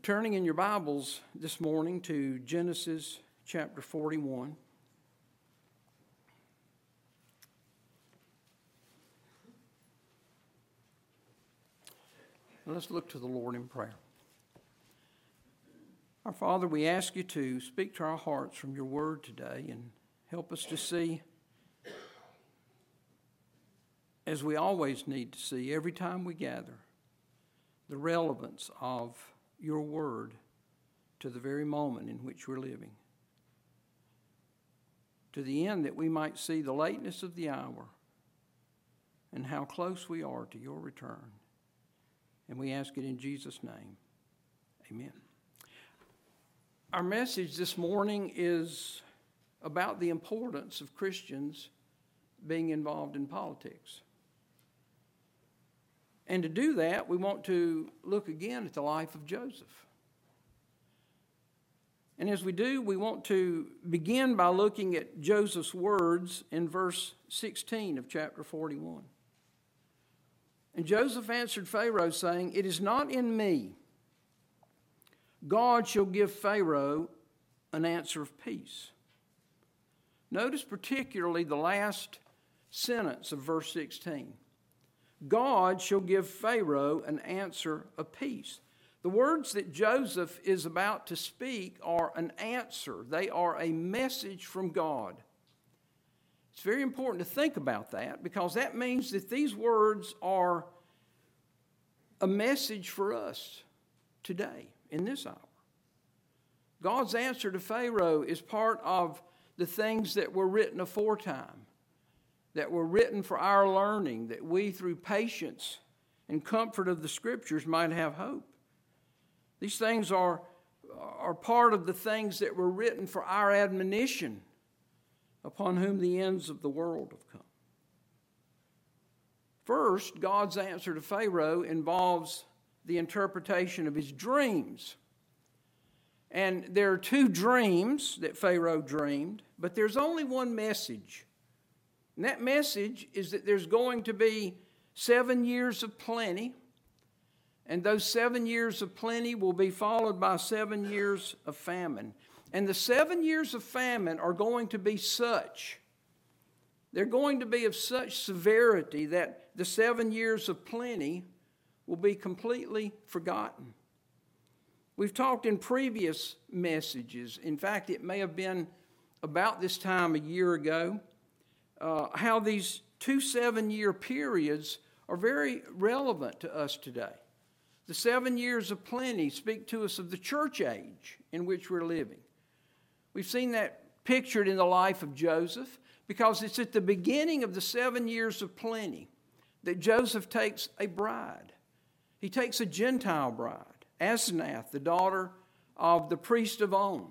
We're turning in your Bibles this morning to Genesis chapter 41. Let's look to the Lord in prayer. Our Father, we ask you to speak to our hearts from your word today and help us to see, as we always need to see every time we gather, the relevance of your word to the very moment in which we're living. To the end that we might see the lateness of the hour and how close we are to your return. And we ask it in Jesus' name. Amen. Our message this morning is about the importance of Christians being involved in politics. And to do that, we want to look again at the life of Joseph. And as we do, we want to begin by looking at Joseph's words in verse 16 of chapter 41. And Joseph answered Pharaoh, saying, It is not in me. God shall give Pharaoh an answer of peace. Notice particularly the last sentence of verse 16. God shall give Pharaoh an answer of peace. The words that Joseph is about to speak are an answer, they are a message from God. It's very important to think about that because that means that these words are a message for us today, in this hour. God's answer to Pharaoh is part of the things that were written aforetime, that were written for our learning, that we, through patience and comfort of the Scriptures, might have hope. These things are, are part of the things that were written for our admonition upon whom the ends of the world have come. First, God's answer to Pharaoh involves the interpretation of his dreams. And there are two dreams that Pharaoh dreamed, but there's only one message. And that message is that there's going to be seven years of plenty, and those seven years of plenty will be followed by seven years of famine. And the seven years of famine are going to be such, they're going to be of such severity that the seven years of plenty will be completely forgotten. We've talked in previous messages, in fact, it may have been about this time a year ago, uh, how these two seven year periods are very relevant to us today. The seven years of plenty speak to us of the church age in which we're living. We've seen that pictured in the life of Joseph because it's at the beginning of the seven years of plenty that Joseph takes a bride. He takes a Gentile bride, Asenath, the daughter of the priest of On.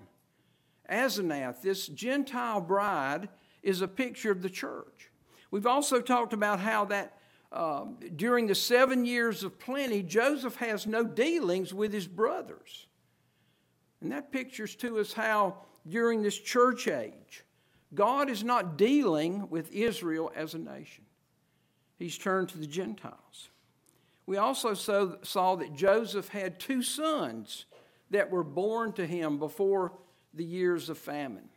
Asenath, this Gentile bride, is a picture of the church. We've also talked about how that uh, during the seven years of plenty, Joseph has no dealings with his brothers. And that pictures to us how during this church age, God is not dealing with Israel as a nation. He's turned to the Gentiles. We also saw that Joseph had two sons that were born to him before the years of famine.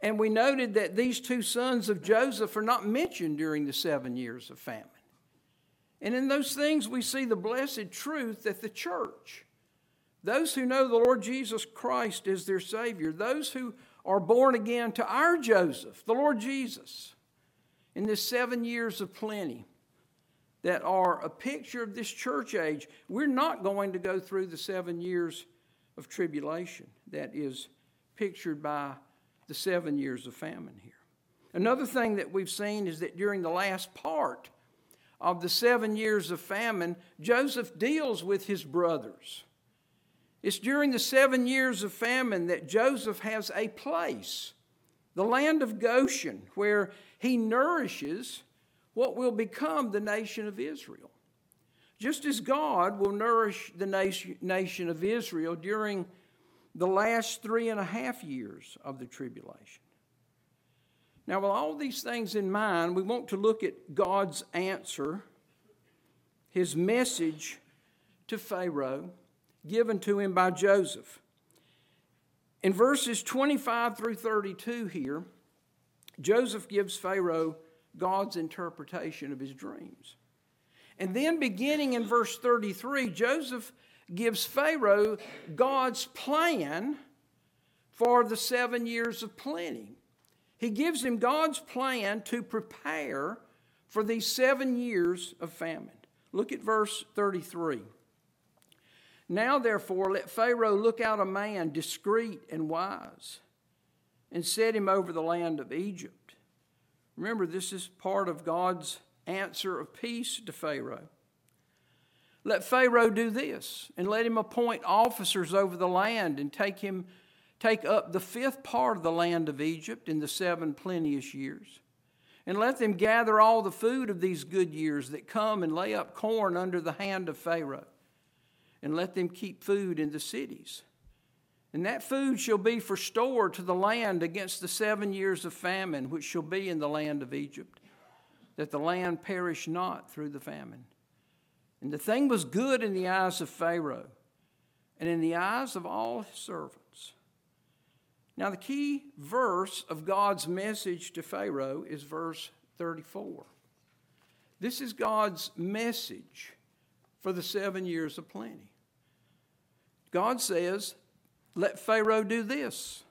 And we noted that these two sons of Joseph are not mentioned during the seven years of famine. And in those things, we see the blessed truth that the church, those who know the Lord Jesus Christ as their Savior, those who are born again to our Joseph, the Lord Jesus, in this seven years of plenty, that are a picture of this church age, we're not going to go through the seven years of tribulation that is pictured by the seven years of famine here. Another thing that we've seen is that during the last part of the seven years of famine, Joseph deals with his brothers. It's during the seven years of famine that Joseph has a place, the land of Goshen, where he nourishes what will become the nation of Israel. Just as God will nourish the nation of Israel during the last three and a half years of the tribulation. Now, with all these things in mind, we want to look at God's answer, his message to Pharaoh, given to him by Joseph. In verses 25 through 32 here, Joseph gives Pharaoh God's interpretation of his dreams. And then beginning in verse 33, Joseph gives Pharaoh God's plan for the seven years of plenty. He gives him God's plan to prepare for these seven years of famine. Look at verse 33. Now, therefore, let Pharaoh look out a man discreet and wise, and set him over the land of Egypt. Remember, this is part of God's answer of peace to Pharaoh. Let Pharaoh do this, and let him appoint officers over the land, and take him take up the fifth part of the land of Egypt in the seven plenteous years. And let them gather all the food of these good years that come and lay up corn under the hand of Pharaoh. And let them keep food in the cities. And that food shall be for store to the land against the seven years of famine which shall be in the land of Egypt, that the land perish not through the famine. And the thing was good in the eyes of Pharaoh and in the eyes of all his servants. Now, the key verse of God's message to Pharaoh is verse 34. This is God's message for the seven years of plenty. God says, Let Pharaoh do this.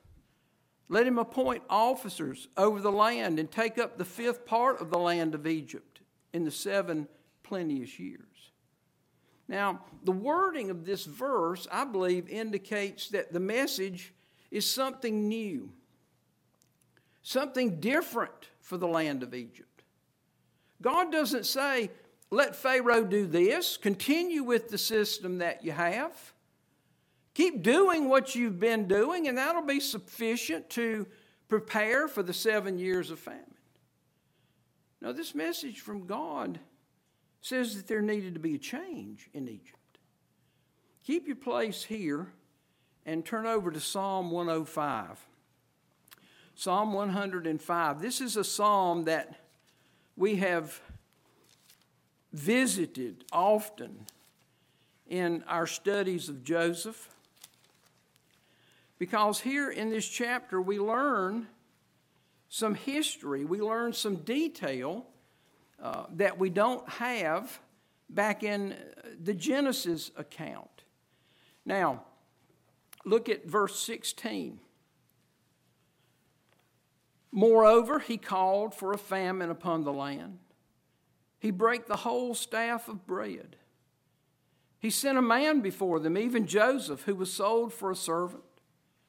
Let him appoint officers over the land and take up the fifth part of the land of Egypt in the seven plenteous years. Now, the wording of this verse, I believe, indicates that the message is something new, something different for the land of Egypt. God doesn't say, let Pharaoh do this, continue with the system that you have. Keep doing what you've been doing, and that'll be sufficient to prepare for the seven years of famine. Now, this message from God says that there needed to be a change in Egypt. Keep your place here and turn over to Psalm 105. Psalm 105. This is a psalm that we have visited often in our studies of Joseph. Because here in this chapter, we learn some history, we learn some detail uh, that we don't have back in the Genesis account. Now, Look at verse 16. Moreover, he called for a famine upon the land. He brake the whole staff of bread. He sent a man before them, even Joseph, who was sold for a servant,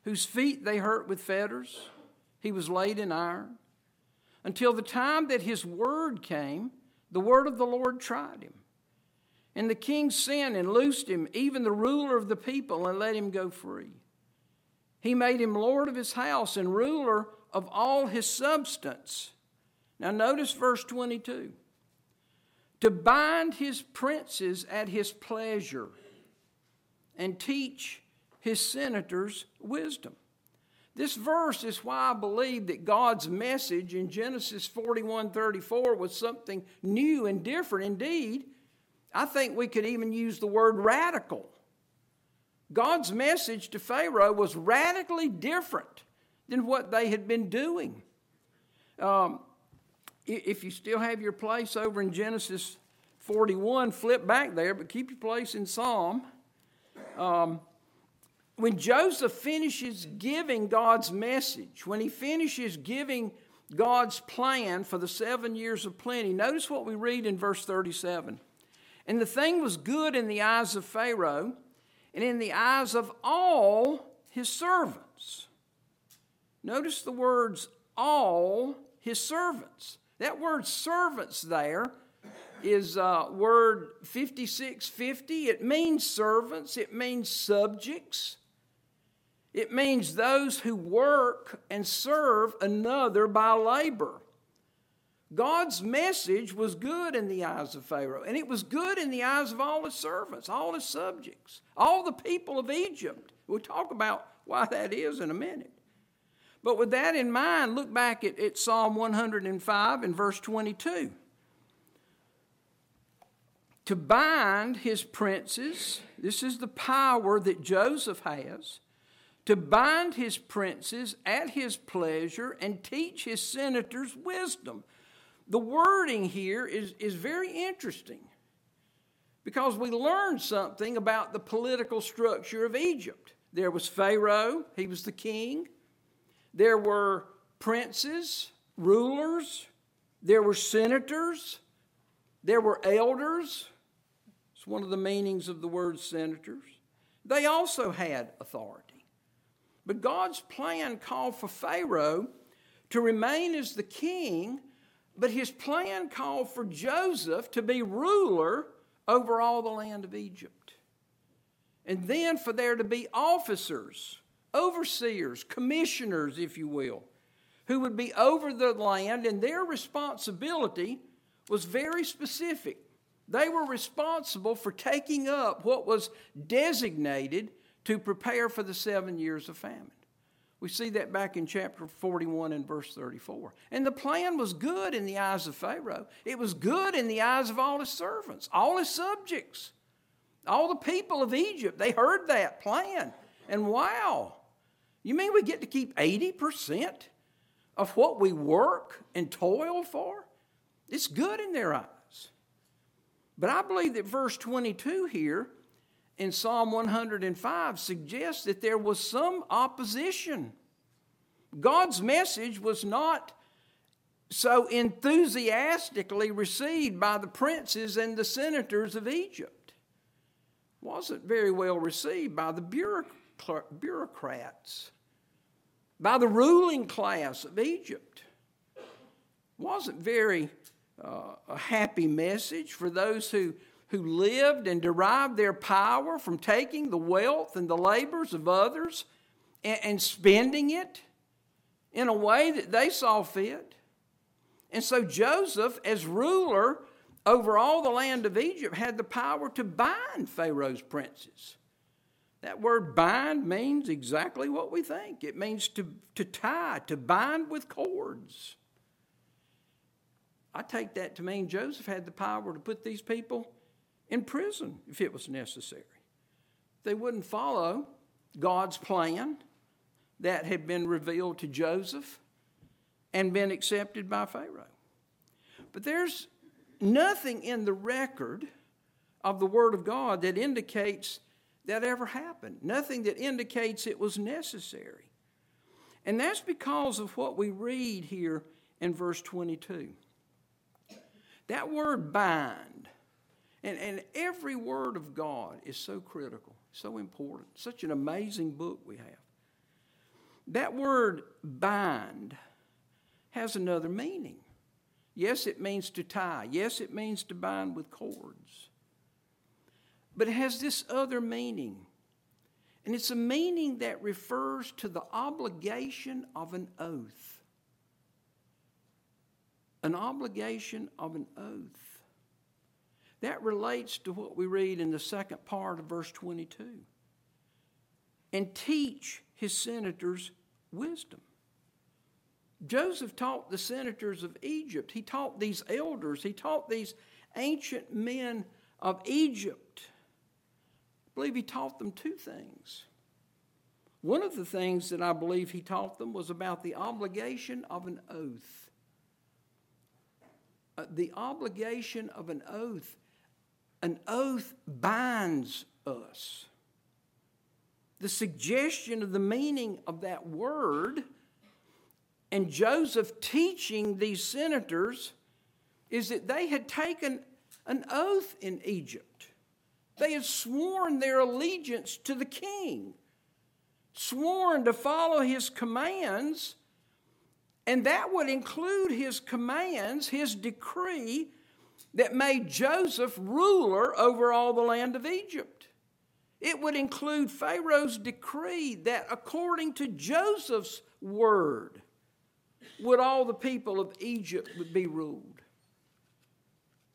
whose feet they hurt with fetters. He was laid in iron. Until the time that his word came, the word of the Lord tried him. And the king sent and loosed him, even the ruler of the people, and let him go free. He made him lord of his house and ruler of all his substance. Now, notice verse 22 to bind his princes at his pleasure and teach his senators wisdom. This verse is why I believe that God's message in Genesis 41 34 was something new and different. Indeed, I think we could even use the word radical. God's message to Pharaoh was radically different than what they had been doing. Um, if you still have your place over in Genesis 41, flip back there, but keep your place in Psalm. Um, when Joseph finishes giving God's message, when he finishes giving God's plan for the seven years of plenty, notice what we read in verse 37. And the thing was good in the eyes of Pharaoh and in the eyes of all his servants. Notice the words all his servants. That word servants there is uh, word 5650. It means servants, it means subjects, it means those who work and serve another by labor. God's message was good in the eyes of Pharaoh, and it was good in the eyes of all his servants, all his subjects, all the people of Egypt. We'll talk about why that is in a minute. But with that in mind, look back at, at Psalm 105 and verse 22. to bind his princes. This is the power that Joseph has to bind his princes at his pleasure and teach his senators wisdom. The wording here is, is very interesting because we learn something about the political structure of Egypt. There was Pharaoh, he was the king. There were princes, rulers. There were senators. There were elders. It's one of the meanings of the word senators. They also had authority. But God's plan called for Pharaoh to remain as the king, but his plan called for Joseph to be ruler over all the land of Egypt. And then for there to be officers, overseers, commissioners, if you will, who would be over the land, and their responsibility was very specific. They were responsible for taking up what was designated to prepare for the seven years of famine. We see that back in chapter 41 and verse 34. And the plan was good in the eyes of Pharaoh. It was good in the eyes of all his servants, all his subjects, all the people of Egypt. They heard that plan. And wow, you mean we get to keep 80% of what we work and toil for? It's good in their eyes. But I believe that verse 22 here in Psalm 105 suggests that there was some opposition. God's message was not so enthusiastically received by the princes and the senators of Egypt. Wasn't very well received by the bureaucrats, by the ruling class of Egypt. Wasn't very uh, a happy message for those who who lived and derived their power from taking the wealth and the labors of others and, and spending it in a way that they saw fit. And so Joseph, as ruler over all the land of Egypt, had the power to bind Pharaoh's princes. That word bind means exactly what we think it means to, to tie, to bind with cords. I take that to mean Joseph had the power to put these people in prison if it was necessary. They wouldn't follow God's plan that had been revealed to Joseph and been accepted by Pharaoh. But there's nothing in the record of the Word of God that indicates that ever happened, nothing that indicates it was necessary. And that's because of what we read here in verse 22. That word bind and, and every word of God is so critical, so important, such an amazing book we have. That word bind has another meaning. Yes, it means to tie. Yes, it means to bind with cords. But it has this other meaning. And it's a meaning that refers to the obligation of an oath. An obligation of an oath. That relates to what we read in the second part of verse 22. And teach his senators wisdom. Joseph taught the senators of Egypt, he taught these elders, he taught these ancient men of Egypt. I believe he taught them two things. One of the things that I believe he taught them was about the obligation of an oath. Uh, the obligation of an oath an oath binds us. The suggestion of the meaning of that word and Joseph teaching these senators is that they had taken an oath in Egypt. They had sworn their allegiance to the king, sworn to follow his commands, and that would include his commands, his decree that made Joseph ruler over all the land of Egypt. It would include Pharaoh's decree that according to Joseph's word, would all the people of Egypt would be ruled.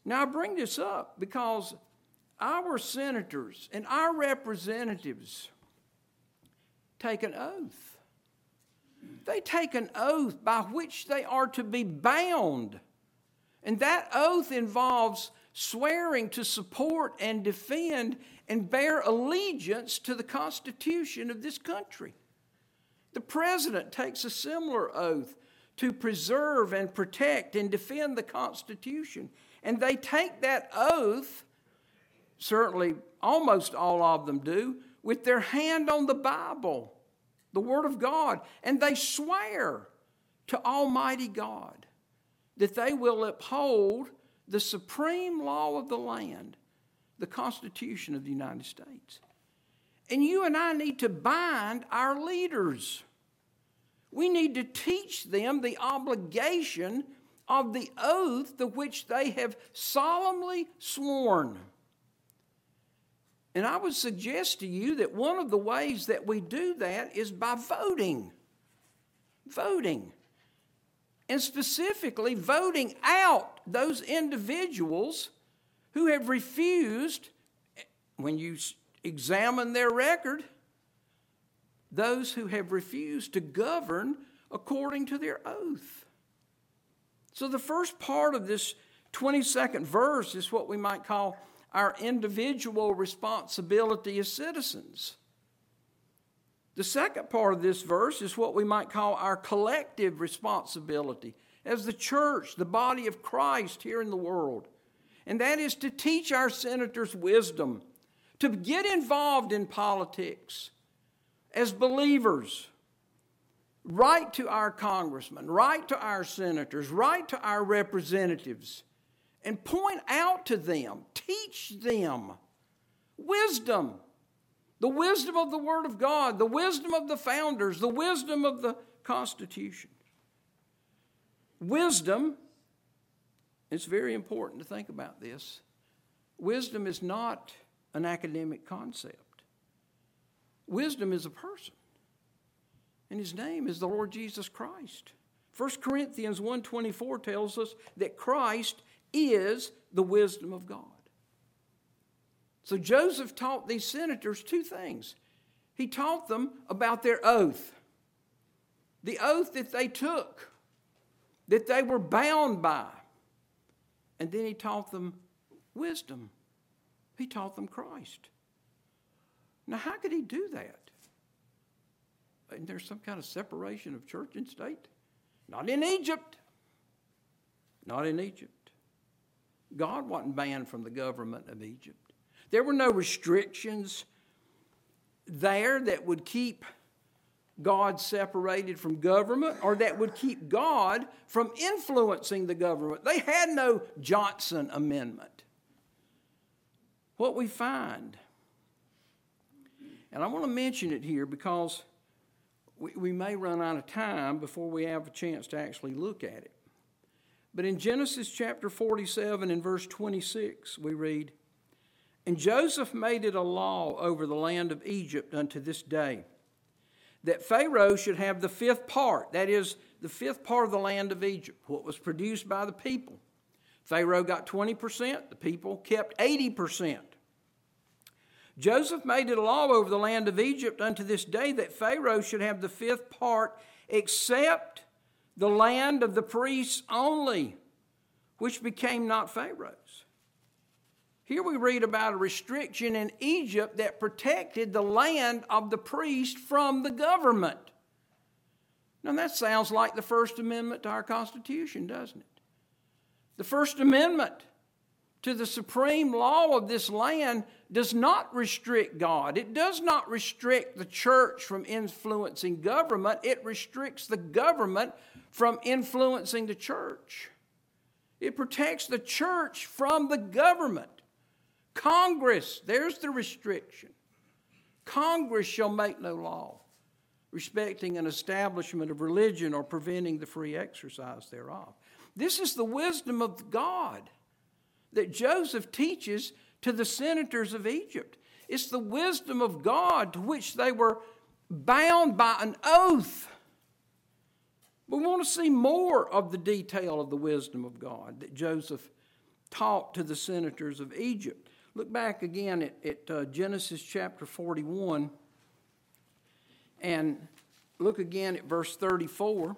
Now I bring this up because our senators and our representatives take an oath. They take an oath by which they are to be bound and that oath involves swearing to support and defend and bear allegiance to the Constitution of this country. The president takes a similar oath to preserve and protect and defend the Constitution. And they take that oath, certainly almost all of them do, with their hand on the Bible, the Word of God, and they swear to Almighty God that they will uphold the supreme law of the land, the Constitution of the United States. And you and I need to bind our leaders. We need to teach them the obligation of the oath to which they have solemnly sworn. And I would suggest to you that one of the ways that we do that is by voting. Voting. And specifically, voting out those individuals who have refused, when you examine their record, those who have refused to govern according to their oath. So, the first part of this 22nd verse is what we might call our individual responsibility as citizens. The second part of this verse is what we might call our collective responsibility as the church, the body of Christ here in the world. And that is to teach our senators wisdom, to get involved in politics as believers. Write to our congressmen, write to our senators, write to our representatives and point out to them, teach them wisdom. The wisdom of the Word of God, the wisdom of the founders, the wisdom of the Constitution. Wisdom, it's very important to think about this. Wisdom is not an academic concept. Wisdom is a person. And his name is the Lord Jesus Christ. 1 Corinthians 1:24 tells us that Christ is the wisdom of God. So Joseph taught these senators two things. He taught them about their oath, the oath that they took, that they were bound by. And then he taught them wisdom. He taught them Christ. Now, how could he do that? Isn't there some kind of separation of church and state? Not in Egypt. Not in Egypt. God wasn't banned from the government of Egypt. There were no restrictions there that would keep God separated from government or that would keep God from influencing the government. They had no Johnson Amendment. What we find, and I want to mention it here because we, we may run out of time before we have a chance to actually look at it. But in Genesis chapter 47 and verse 26, we read, And Joseph made it a law over the land of Egypt unto this day, that Pharaoh should have the fifth part, that is, the fifth part of the land of Egypt, what was produced by the people. Pharaoh got 20%, the people kept 80%. Joseph made it a law over the land of Egypt unto this day that Pharaoh should have the fifth part, except the land of the priests only, which became not Pharaoh's. Here we read about a restriction in Egypt that protected the land of the priest from the government. Now, that sounds like the First Amendment to our Constitution, doesn't it? The First Amendment to the supreme law of this land does not restrict God. It does not restrict the church from influencing government. It restricts the government from influencing the church. It protects the church from the government. Congress, there's the restriction. Congress shall make no law respecting an establishment of religion or preventing the free exercise thereof. This is the wisdom of God that Joseph teaches to the senators of Egypt. It's the wisdom of God to which they were bound by an oath. We want to see more of the detail of the wisdom of God that Joseph taught to the senators of Egypt. Look back again at, at uh, Genesis chapter 41 and look again at verse 34.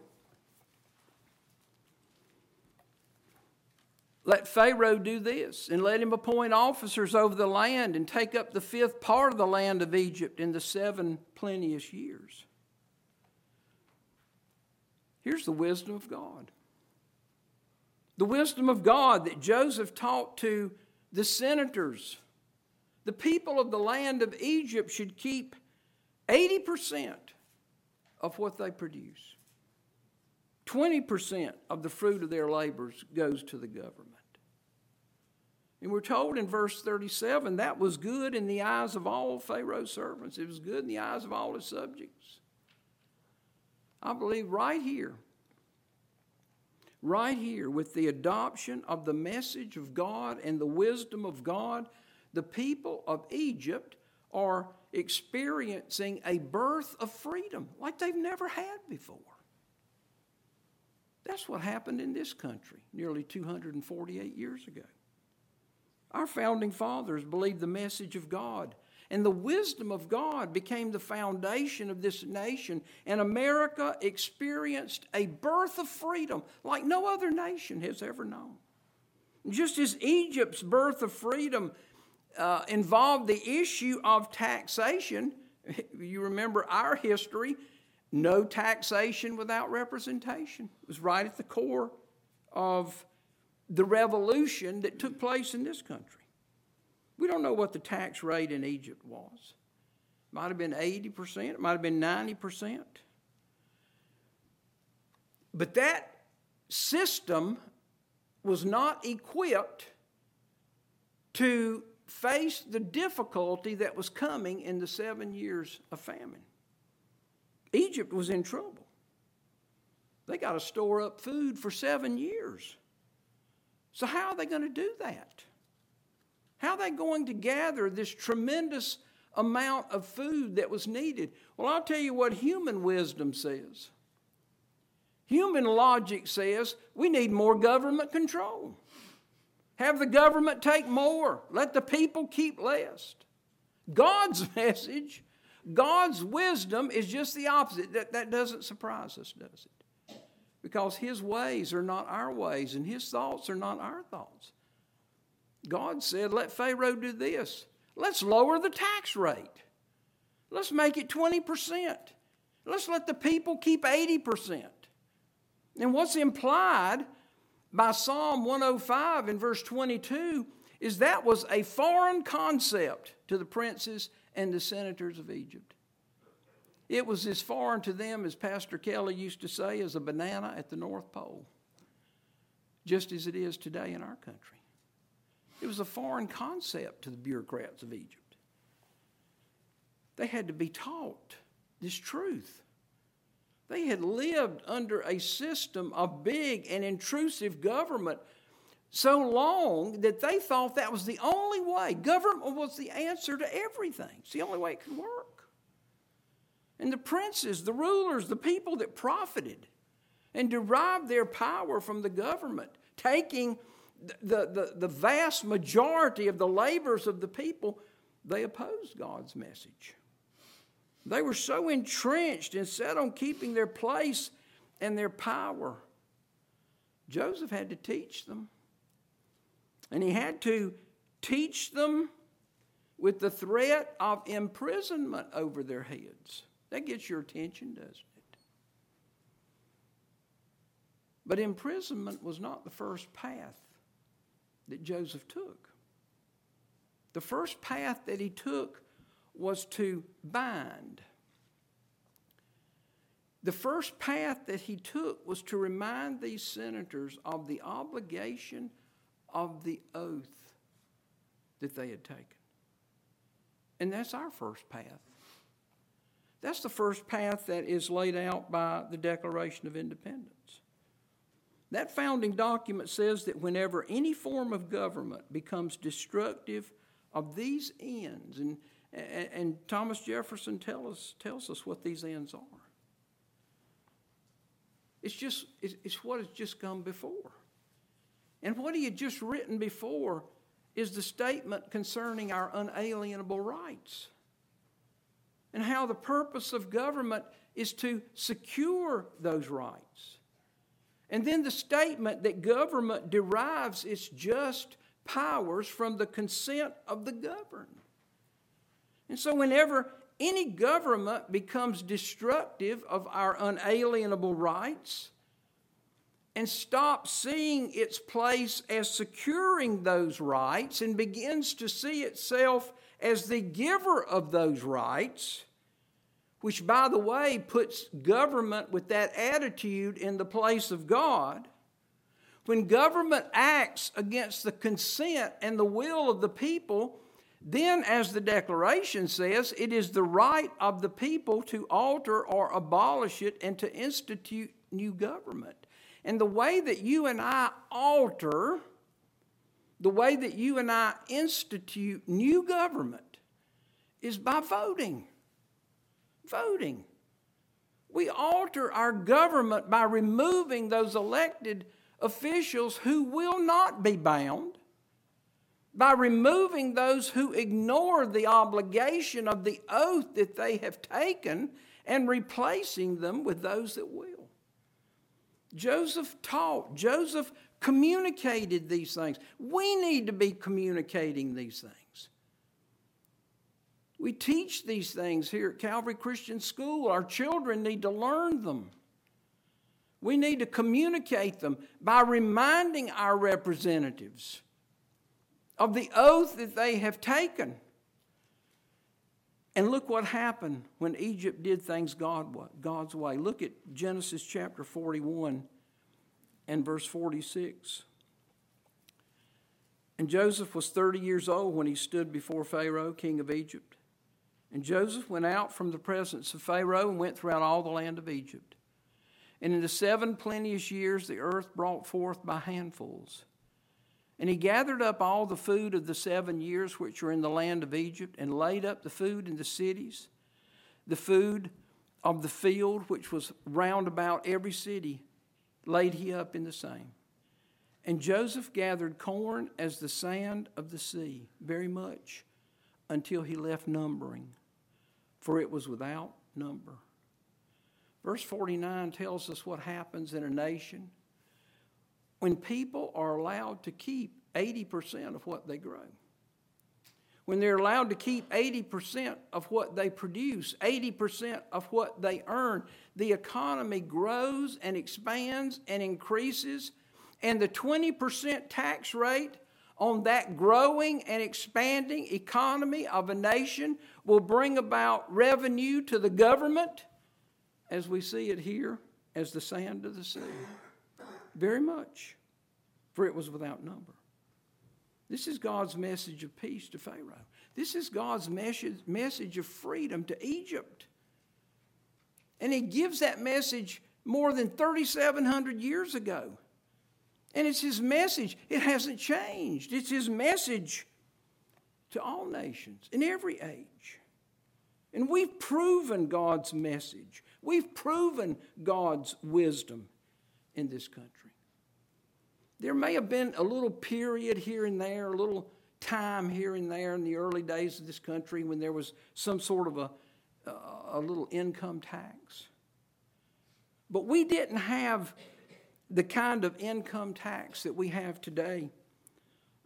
let Pharaoh do this, and let him appoint officers over the land and take up the fifth part of the land of Egypt in the seven plenteous years. Here's the wisdom of God. The wisdom of God that Joseph taught to the senators. The people of the land of Egypt should keep 80% of what they produce. 20% of the fruit of their labors goes to the government. And we're told in verse 37 that was good in the eyes of all Pharaoh's servants. It was good in the eyes of all his subjects. I believe right here, right here, with the adoption of the message of God and the wisdom of God, the people of Egypt are experiencing a birth of freedom like they've never had before. That's what happened in this country nearly 248 years ago. Our founding fathers believed the message of God, and the wisdom of God became the foundation of this nation, and America experienced a birth of freedom like no other nation has ever known. Just as Egypt's birth of freedom uh, involved the issue of taxation, you remember our history, no taxation without representation. It was right at the core of the revolution that took place in this country. We don't know what the tax rate in Egypt was. It might have been 80%, it might have been 90%. But that system was not equipped to face the difficulty that was coming in the seven years of famine. Egypt was in trouble. They got to store up food for seven years. So, how are they going to do that? How are they going to gather this tremendous amount of food that was needed? Well, I'll tell you what human wisdom says. Human logic says we need more government control. Have the government take more, let the people keep less. God's message God's wisdom is just the opposite. That, that doesn't surprise us, does it? Because His ways are not our ways, and His thoughts are not our thoughts. God said, Let Pharaoh do this. Let's lower the tax rate. Let's make it 20%. Let's let the people keep 80%. And what's implied by Psalm 105 in verse 22 is that was a foreign concept to the princes and the senators of Egypt. It was as foreign to them as Pastor Kelly used to say as a banana at the North Pole, just as it is today in our country. It was a foreign concept to the bureaucrats of Egypt. They had to be taught this truth. They had lived under a system of big and intrusive government so long that they thought that was the only way. Government was the answer to everything, it's the only way it could work. And the princes, the rulers, the people that profited and derived their power from the government, taking the, the, the vast majority of the labors of the people, they opposed God's message. They were so entrenched and set on keeping their place and their power. Joseph had to teach them. And he had to teach them with the threat of imprisonment over their heads. That gets your attention, doesn't it? But imprisonment was not the first path that Joseph took. The first path that he took was to bind. The first path that he took was to remind these senators of the obligation of the oath that they had taken. And that's our first path. That's the first path that is laid out by the Declaration of Independence. That founding document says that whenever any form of government becomes destructive of these ends, and, and, and Thomas Jefferson tell us, tells us what these ends are. It's just it's, it's what has just come before. And what he had just written before is the statement concerning our unalienable rights and how the purpose of government is to secure those rights. And then the statement that government derives its just powers from the consent of the governed. And so, whenever any government becomes destructive of our unalienable rights and stops seeing its place as securing those rights and begins to see itself as the giver of those rights, which, by the way, puts government with that attitude in the place of God, when government acts against the consent and the will of the people, then, as the Declaration says, it is the right of the people to alter or abolish it and to institute new government. And the way that you and I alter, the way that you and I institute new government is by voting. Voting. We alter our government by removing those elected officials who will not be bound by removing those who ignore the obligation of the oath that they have taken and replacing them with those that will. Joseph taught, Joseph communicated these things. We need to be communicating these things. We teach these things here at Calvary Christian School. Our children need to learn them. We need to communicate them by reminding our representatives of the oath that they have taken. And look what happened when Egypt did things God, God's way. Look at Genesis chapter 41 and verse 46. And Joseph was 30 years old when he stood before Pharaoh, king of Egypt. And Joseph went out from the presence of Pharaoh and went throughout all the land of Egypt. And in the seven plenteous years, the earth brought forth by handfuls. And he gathered up all the food of the seven years which were in the land of Egypt, and laid up the food in the cities, the food of the field which was round about every city, laid he up in the same. And Joseph gathered corn as the sand of the sea, very much, until he left numbering, for it was without number. Verse 49 tells us what happens in a nation when people are allowed to keep 80% of what they grow, when they're allowed to keep 80% of what they produce, 80% of what they earn, the economy grows and expands and increases, and the 20% tax rate on that growing and expanding economy of a nation will bring about revenue to the government, as we see it here, as the sand of the sea. Very much, for it was without number. This is God's message of peace to Pharaoh. This is God's message, message of freedom to Egypt. And He gives that message more than 3,700 years ago. And it's His message. It hasn't changed. It's His message to all nations in every age. And we've proven God's message. We've proven God's wisdom in this country. There may have been a little period here and there, a little time here and there in the early days of this country when there was some sort of a, a little income tax. But we didn't have the kind of income tax that we have today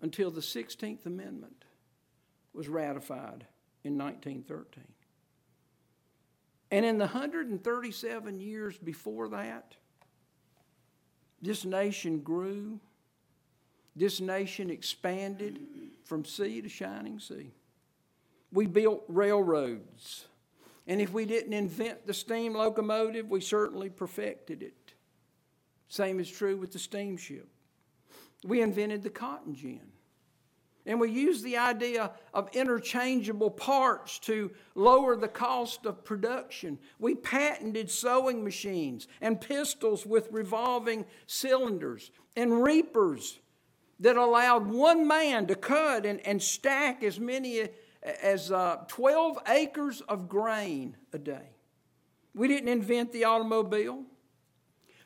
until the 16th Amendment was ratified in 1913. And in the 137 years before that, this nation grew. This nation expanded from sea to shining sea. We built railroads. And if we didn't invent the steam locomotive, we certainly perfected it. Same is true with the steamship. We invented the cotton gin. And we used the idea of interchangeable parts to lower the cost of production. We patented sewing machines and pistols with revolving cylinders and reapers that allowed one man to cut and, and stack as many as uh, 12 acres of grain a day. We didn't invent the automobile,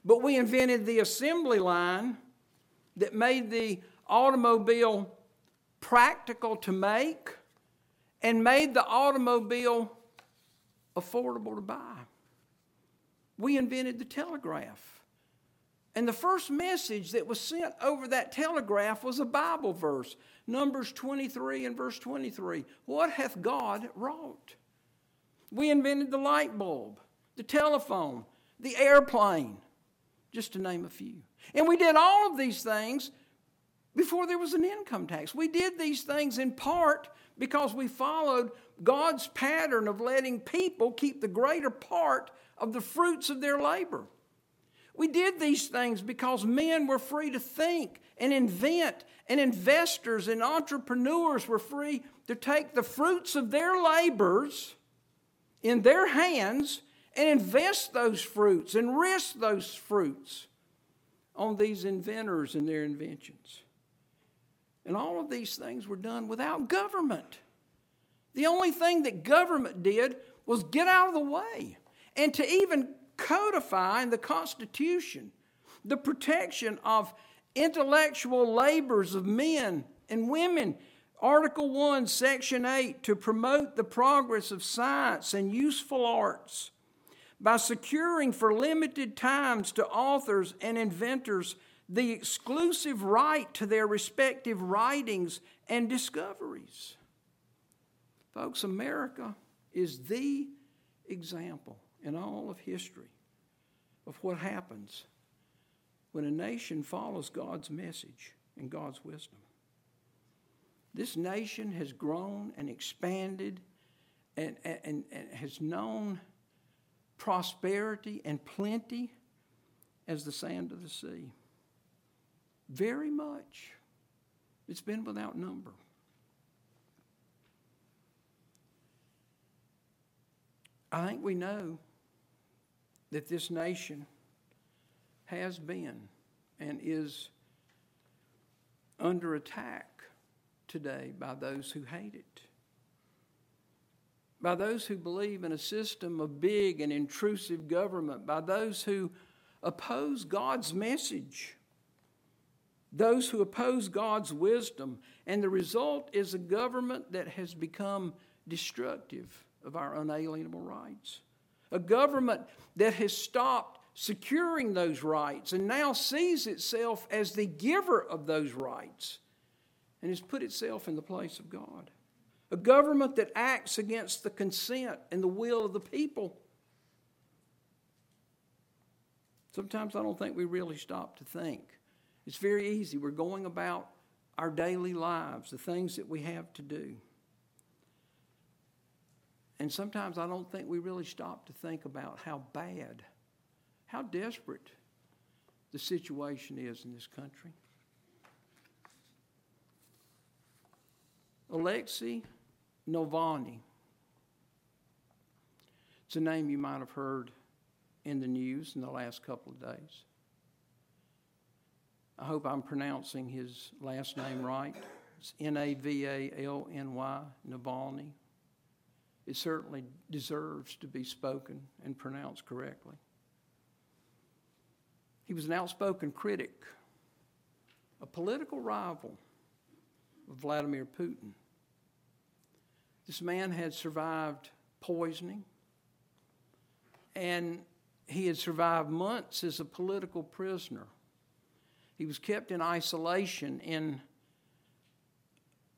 but we invented the assembly line that made the automobile practical to make, and made the automobile affordable to buy. We invented the telegraph And the first message that was sent over that telegraph was a Bible verse Numbers 23 and verse 23. What hath God wrought? We invented the light bulb, the telephone, the airplane, just to name a few. And we did all of these things before there was an income tax. We did these things in part because we followed God's pattern of letting people keep the greater part of the fruits of their labor. We did these things because men were free to think and invent, and investors and entrepreneurs were free to take the fruits of their labors in their hands and invest those fruits and risk those fruits on these inventors and their inventions. And all of these things were done without government. The only thing that government did was get out of the way. And to even codify in the Constitution the protection of intellectual labors of men and women. Article 1, Section 8, to promote the progress of science and useful arts by securing for limited times to authors and inventors the exclusive right to their respective writings and discoveries. Folks, America is the example in all of history of what happens when a nation follows God's message and God's wisdom. This nation has grown and expanded and, and, and has known prosperity and plenty as the sand of the sea. Very much. It's been without number. I think we know that this nation has been and is under attack today by those who hate it, by those who believe in a system of big and intrusive government, by those who oppose God's message, those who oppose God's wisdom. And the result is a government that has become destructive of our unalienable rights. A government that has stopped securing those rights and now sees itself as the giver of those rights and has put itself in the place of God. A government that acts against the consent and the will of the people. Sometimes I don't think we really stop to think. It's very easy. We're going about our daily lives, the things that we have to do. And sometimes I don't think we really stop to think about how bad, how desperate the situation is in this country. Alexei Navalny. It's a name you might have heard in the news in the last couple of days. I hope I'm pronouncing his last name right. It's N A V A L N Y, Navalny it certainly deserves to be spoken and pronounced correctly. He was an outspoken critic, a political rival of Vladimir Putin. This man had survived poisoning, and he had survived months as a political prisoner. He was kept in isolation in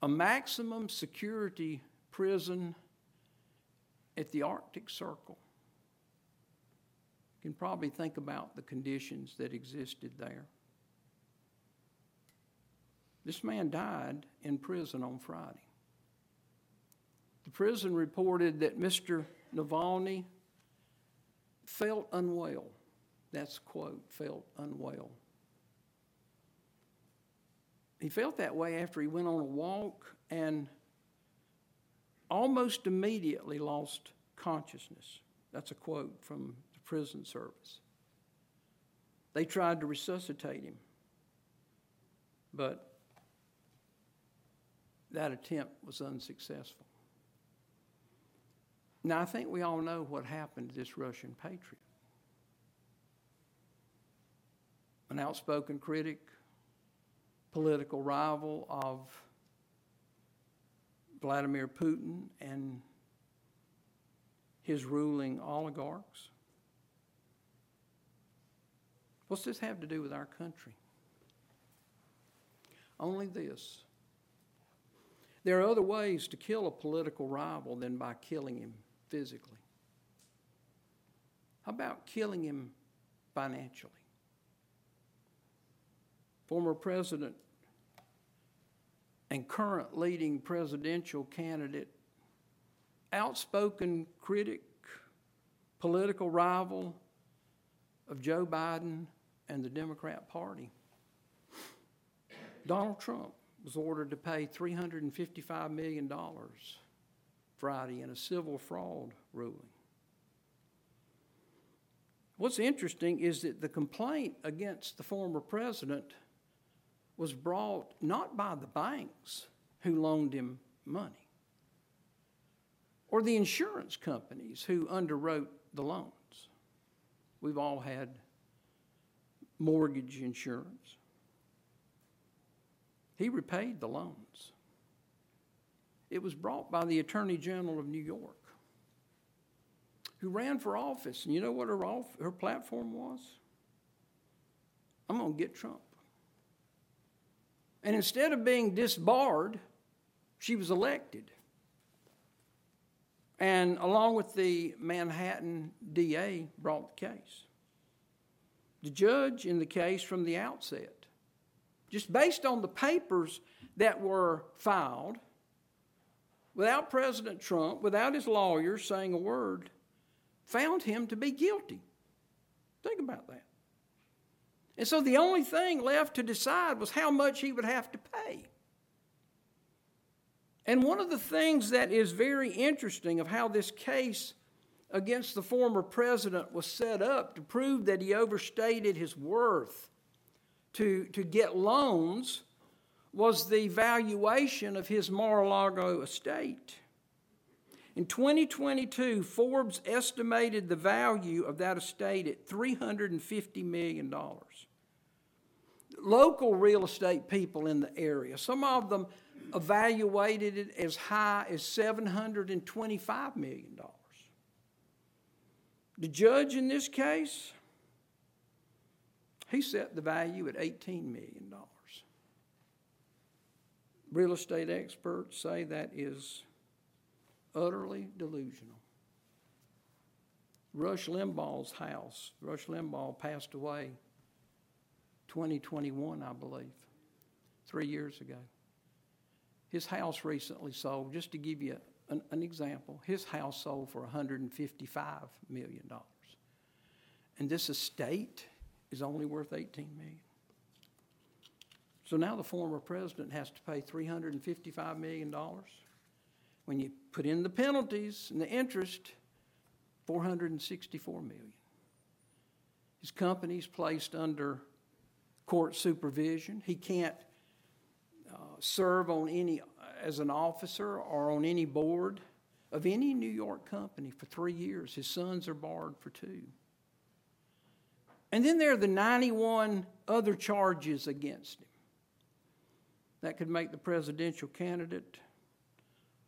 a maximum security prison at the Arctic Circle. You can probably think about the conditions that existed there. This man died in prison on Friday. The prison reported that Mr. Navalny felt unwell. That's quote, felt unwell. He felt that way after he went on a walk and almost immediately lost consciousness. That's a quote from the prison service. They tried to resuscitate him, but that attempt was unsuccessful. Now, I think we all know what happened to this Russian patriot. An outspoken critic, political rival of Vladimir Putin and his ruling oligarchs. What's this have to do with our country? Only this. There are other ways to kill a political rival than by killing him physically. How about killing him financially? Former President and current leading presidential candidate, outspoken critic, political rival of Joe Biden and the Democrat Party. Donald Trump was ordered to pay $355 million Friday in a civil fraud ruling. What's interesting is that the complaint against the former president was brought not by the banks who loaned him money or the insurance companies who underwrote the loans. We've all had mortgage insurance. He repaid the loans. It was brought by the Attorney General of New York, who ran for office. And you know what her, off, her platform was? I'm going to get Trump. And instead of being disbarred, she was elected. And along with the Manhattan DA, brought the case. The judge in the case from the outset, just based on the papers that were filed, without President Trump, without his lawyers saying a word, found him to be guilty. Think about that. And so the only thing left to decide was how much he would have to pay. And one of the things that is very interesting of how this case against the former president was set up to prove that he overstated his worth to, to get loans was the valuation of his Mar a Lago estate. In 2022, Forbes estimated the value of that estate at $350 million. Local real estate people in the area, some of them evaluated it as high as $725 million. The judge in this case, he set the value at $18 million. Real estate experts say that is utterly delusional. Rush Limbaugh's house, Rush Limbaugh passed away 2021, I believe, three years ago. His house recently sold, just to give you an, an example, his house sold for $155 million. And this estate is only worth $18 million. So now the former president has to pay $355 million when you put in the penalties and the interest, 464 million. His company's placed under court supervision. He can't uh, serve on any as an officer or on any board of any New York company for three years. His sons are barred for two. And then there are the 91 other charges against him that could make the presidential candidate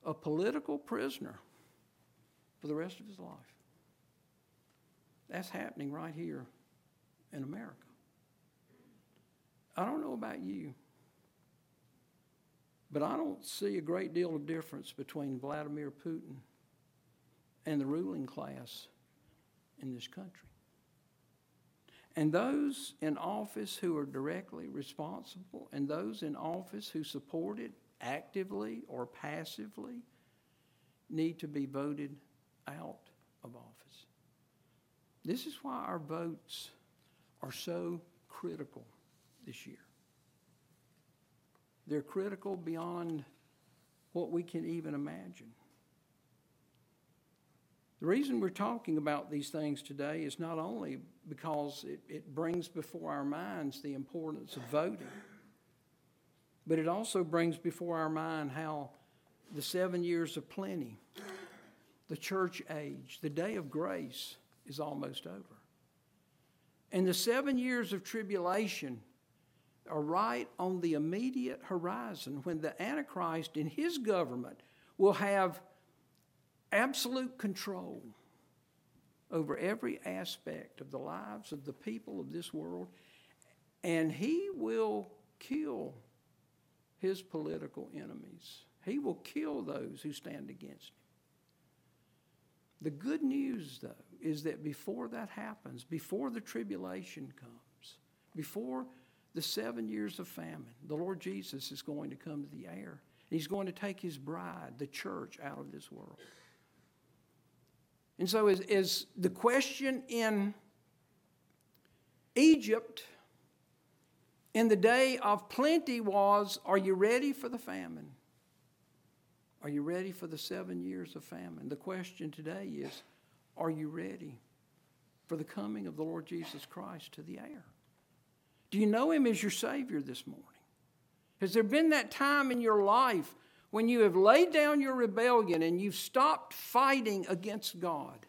a political prisoner for the rest of his life. That's happening right here in America. I don't know about you, but I don't see a great deal of difference between Vladimir Putin and the ruling class in this country. And those in office who are directly responsible, and those in office who support it actively or passively need to be voted out of office. This is why our votes are so critical this year. They're critical beyond what we can even imagine. The reason we're talking about these things today is not only because it, it brings before our minds the importance of voting but it also brings before our mind how the seven years of plenty, the church age, the day of grace is almost over. And the seven years of tribulation are right on the immediate horizon when the Antichrist and his government will have absolute control over every aspect of the lives of the people of this world, and he will kill his political enemies. He will kill those who stand against him. The good news, though, is that before that happens, before the tribulation comes, before the seven years of famine, the Lord Jesus is going to come to the air. He's going to take his bride, the church, out of this world. And so, is, the question in Egypt in the day of plenty was Are you ready for the famine? Are you ready for the seven years of famine? The question today is Are you ready for the coming of the Lord Jesus Christ to the air? Do you know Him as your Savior this morning? Has there been that time in your life when you have laid down your rebellion and you've stopped fighting against God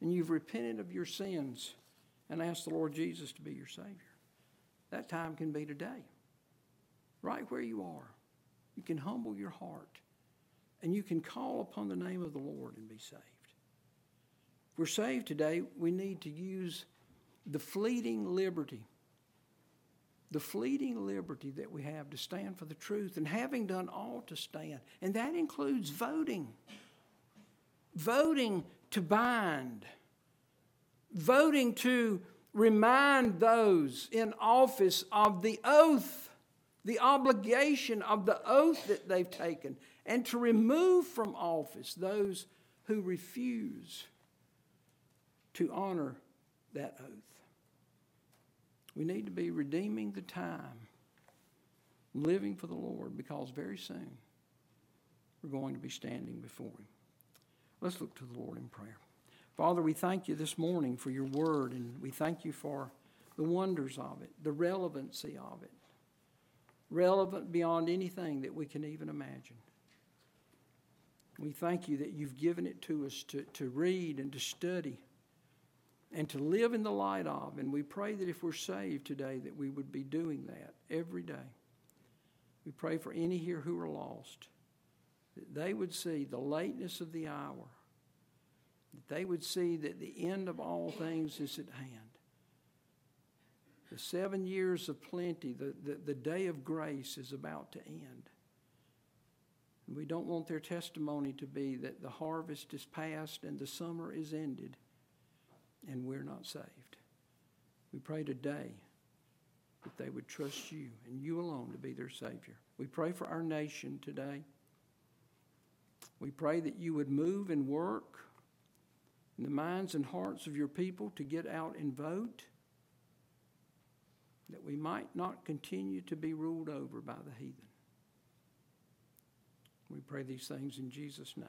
and you've repented of your sins and asked the Lord Jesus to be your Savior? That time can be today, right where you are. You can humble your heart and you can call upon the name of the Lord and be saved. If we're saved today, we need to use the fleeting liberty the fleeting liberty that we have to stand for the truth and having done all to stand. And that includes voting. Voting to bind. Voting to remind those in office of the oath, the obligation of the oath that they've taken, and to remove from office those who refuse to honor that oath. We need to be redeeming the time, living for the Lord, because very soon we're going to be standing before Him. Let's look to the Lord in prayer. Father, we thank you this morning for your word, and we thank you for the wonders of it, the relevancy of it, relevant beyond anything that we can even imagine. We thank you that you've given it to us to, to read and to study and to live in the light of. And we pray that if we're saved today, that we would be doing that every day. We pray for any here who are lost, that they would see the lateness of the hour, that they would see that the end of all things is at hand. The seven years of plenty, the, the, the day of grace is about to end. And we don't want their testimony to be that the harvest is past and the summer is ended and we're not saved. We pray today that they would trust you and you alone to be their Savior. We pray for our nation today. We pray that you would move and work in the minds and hearts of your people to get out and vote, that we might not continue to be ruled over by the heathen. We pray these things in Jesus' name.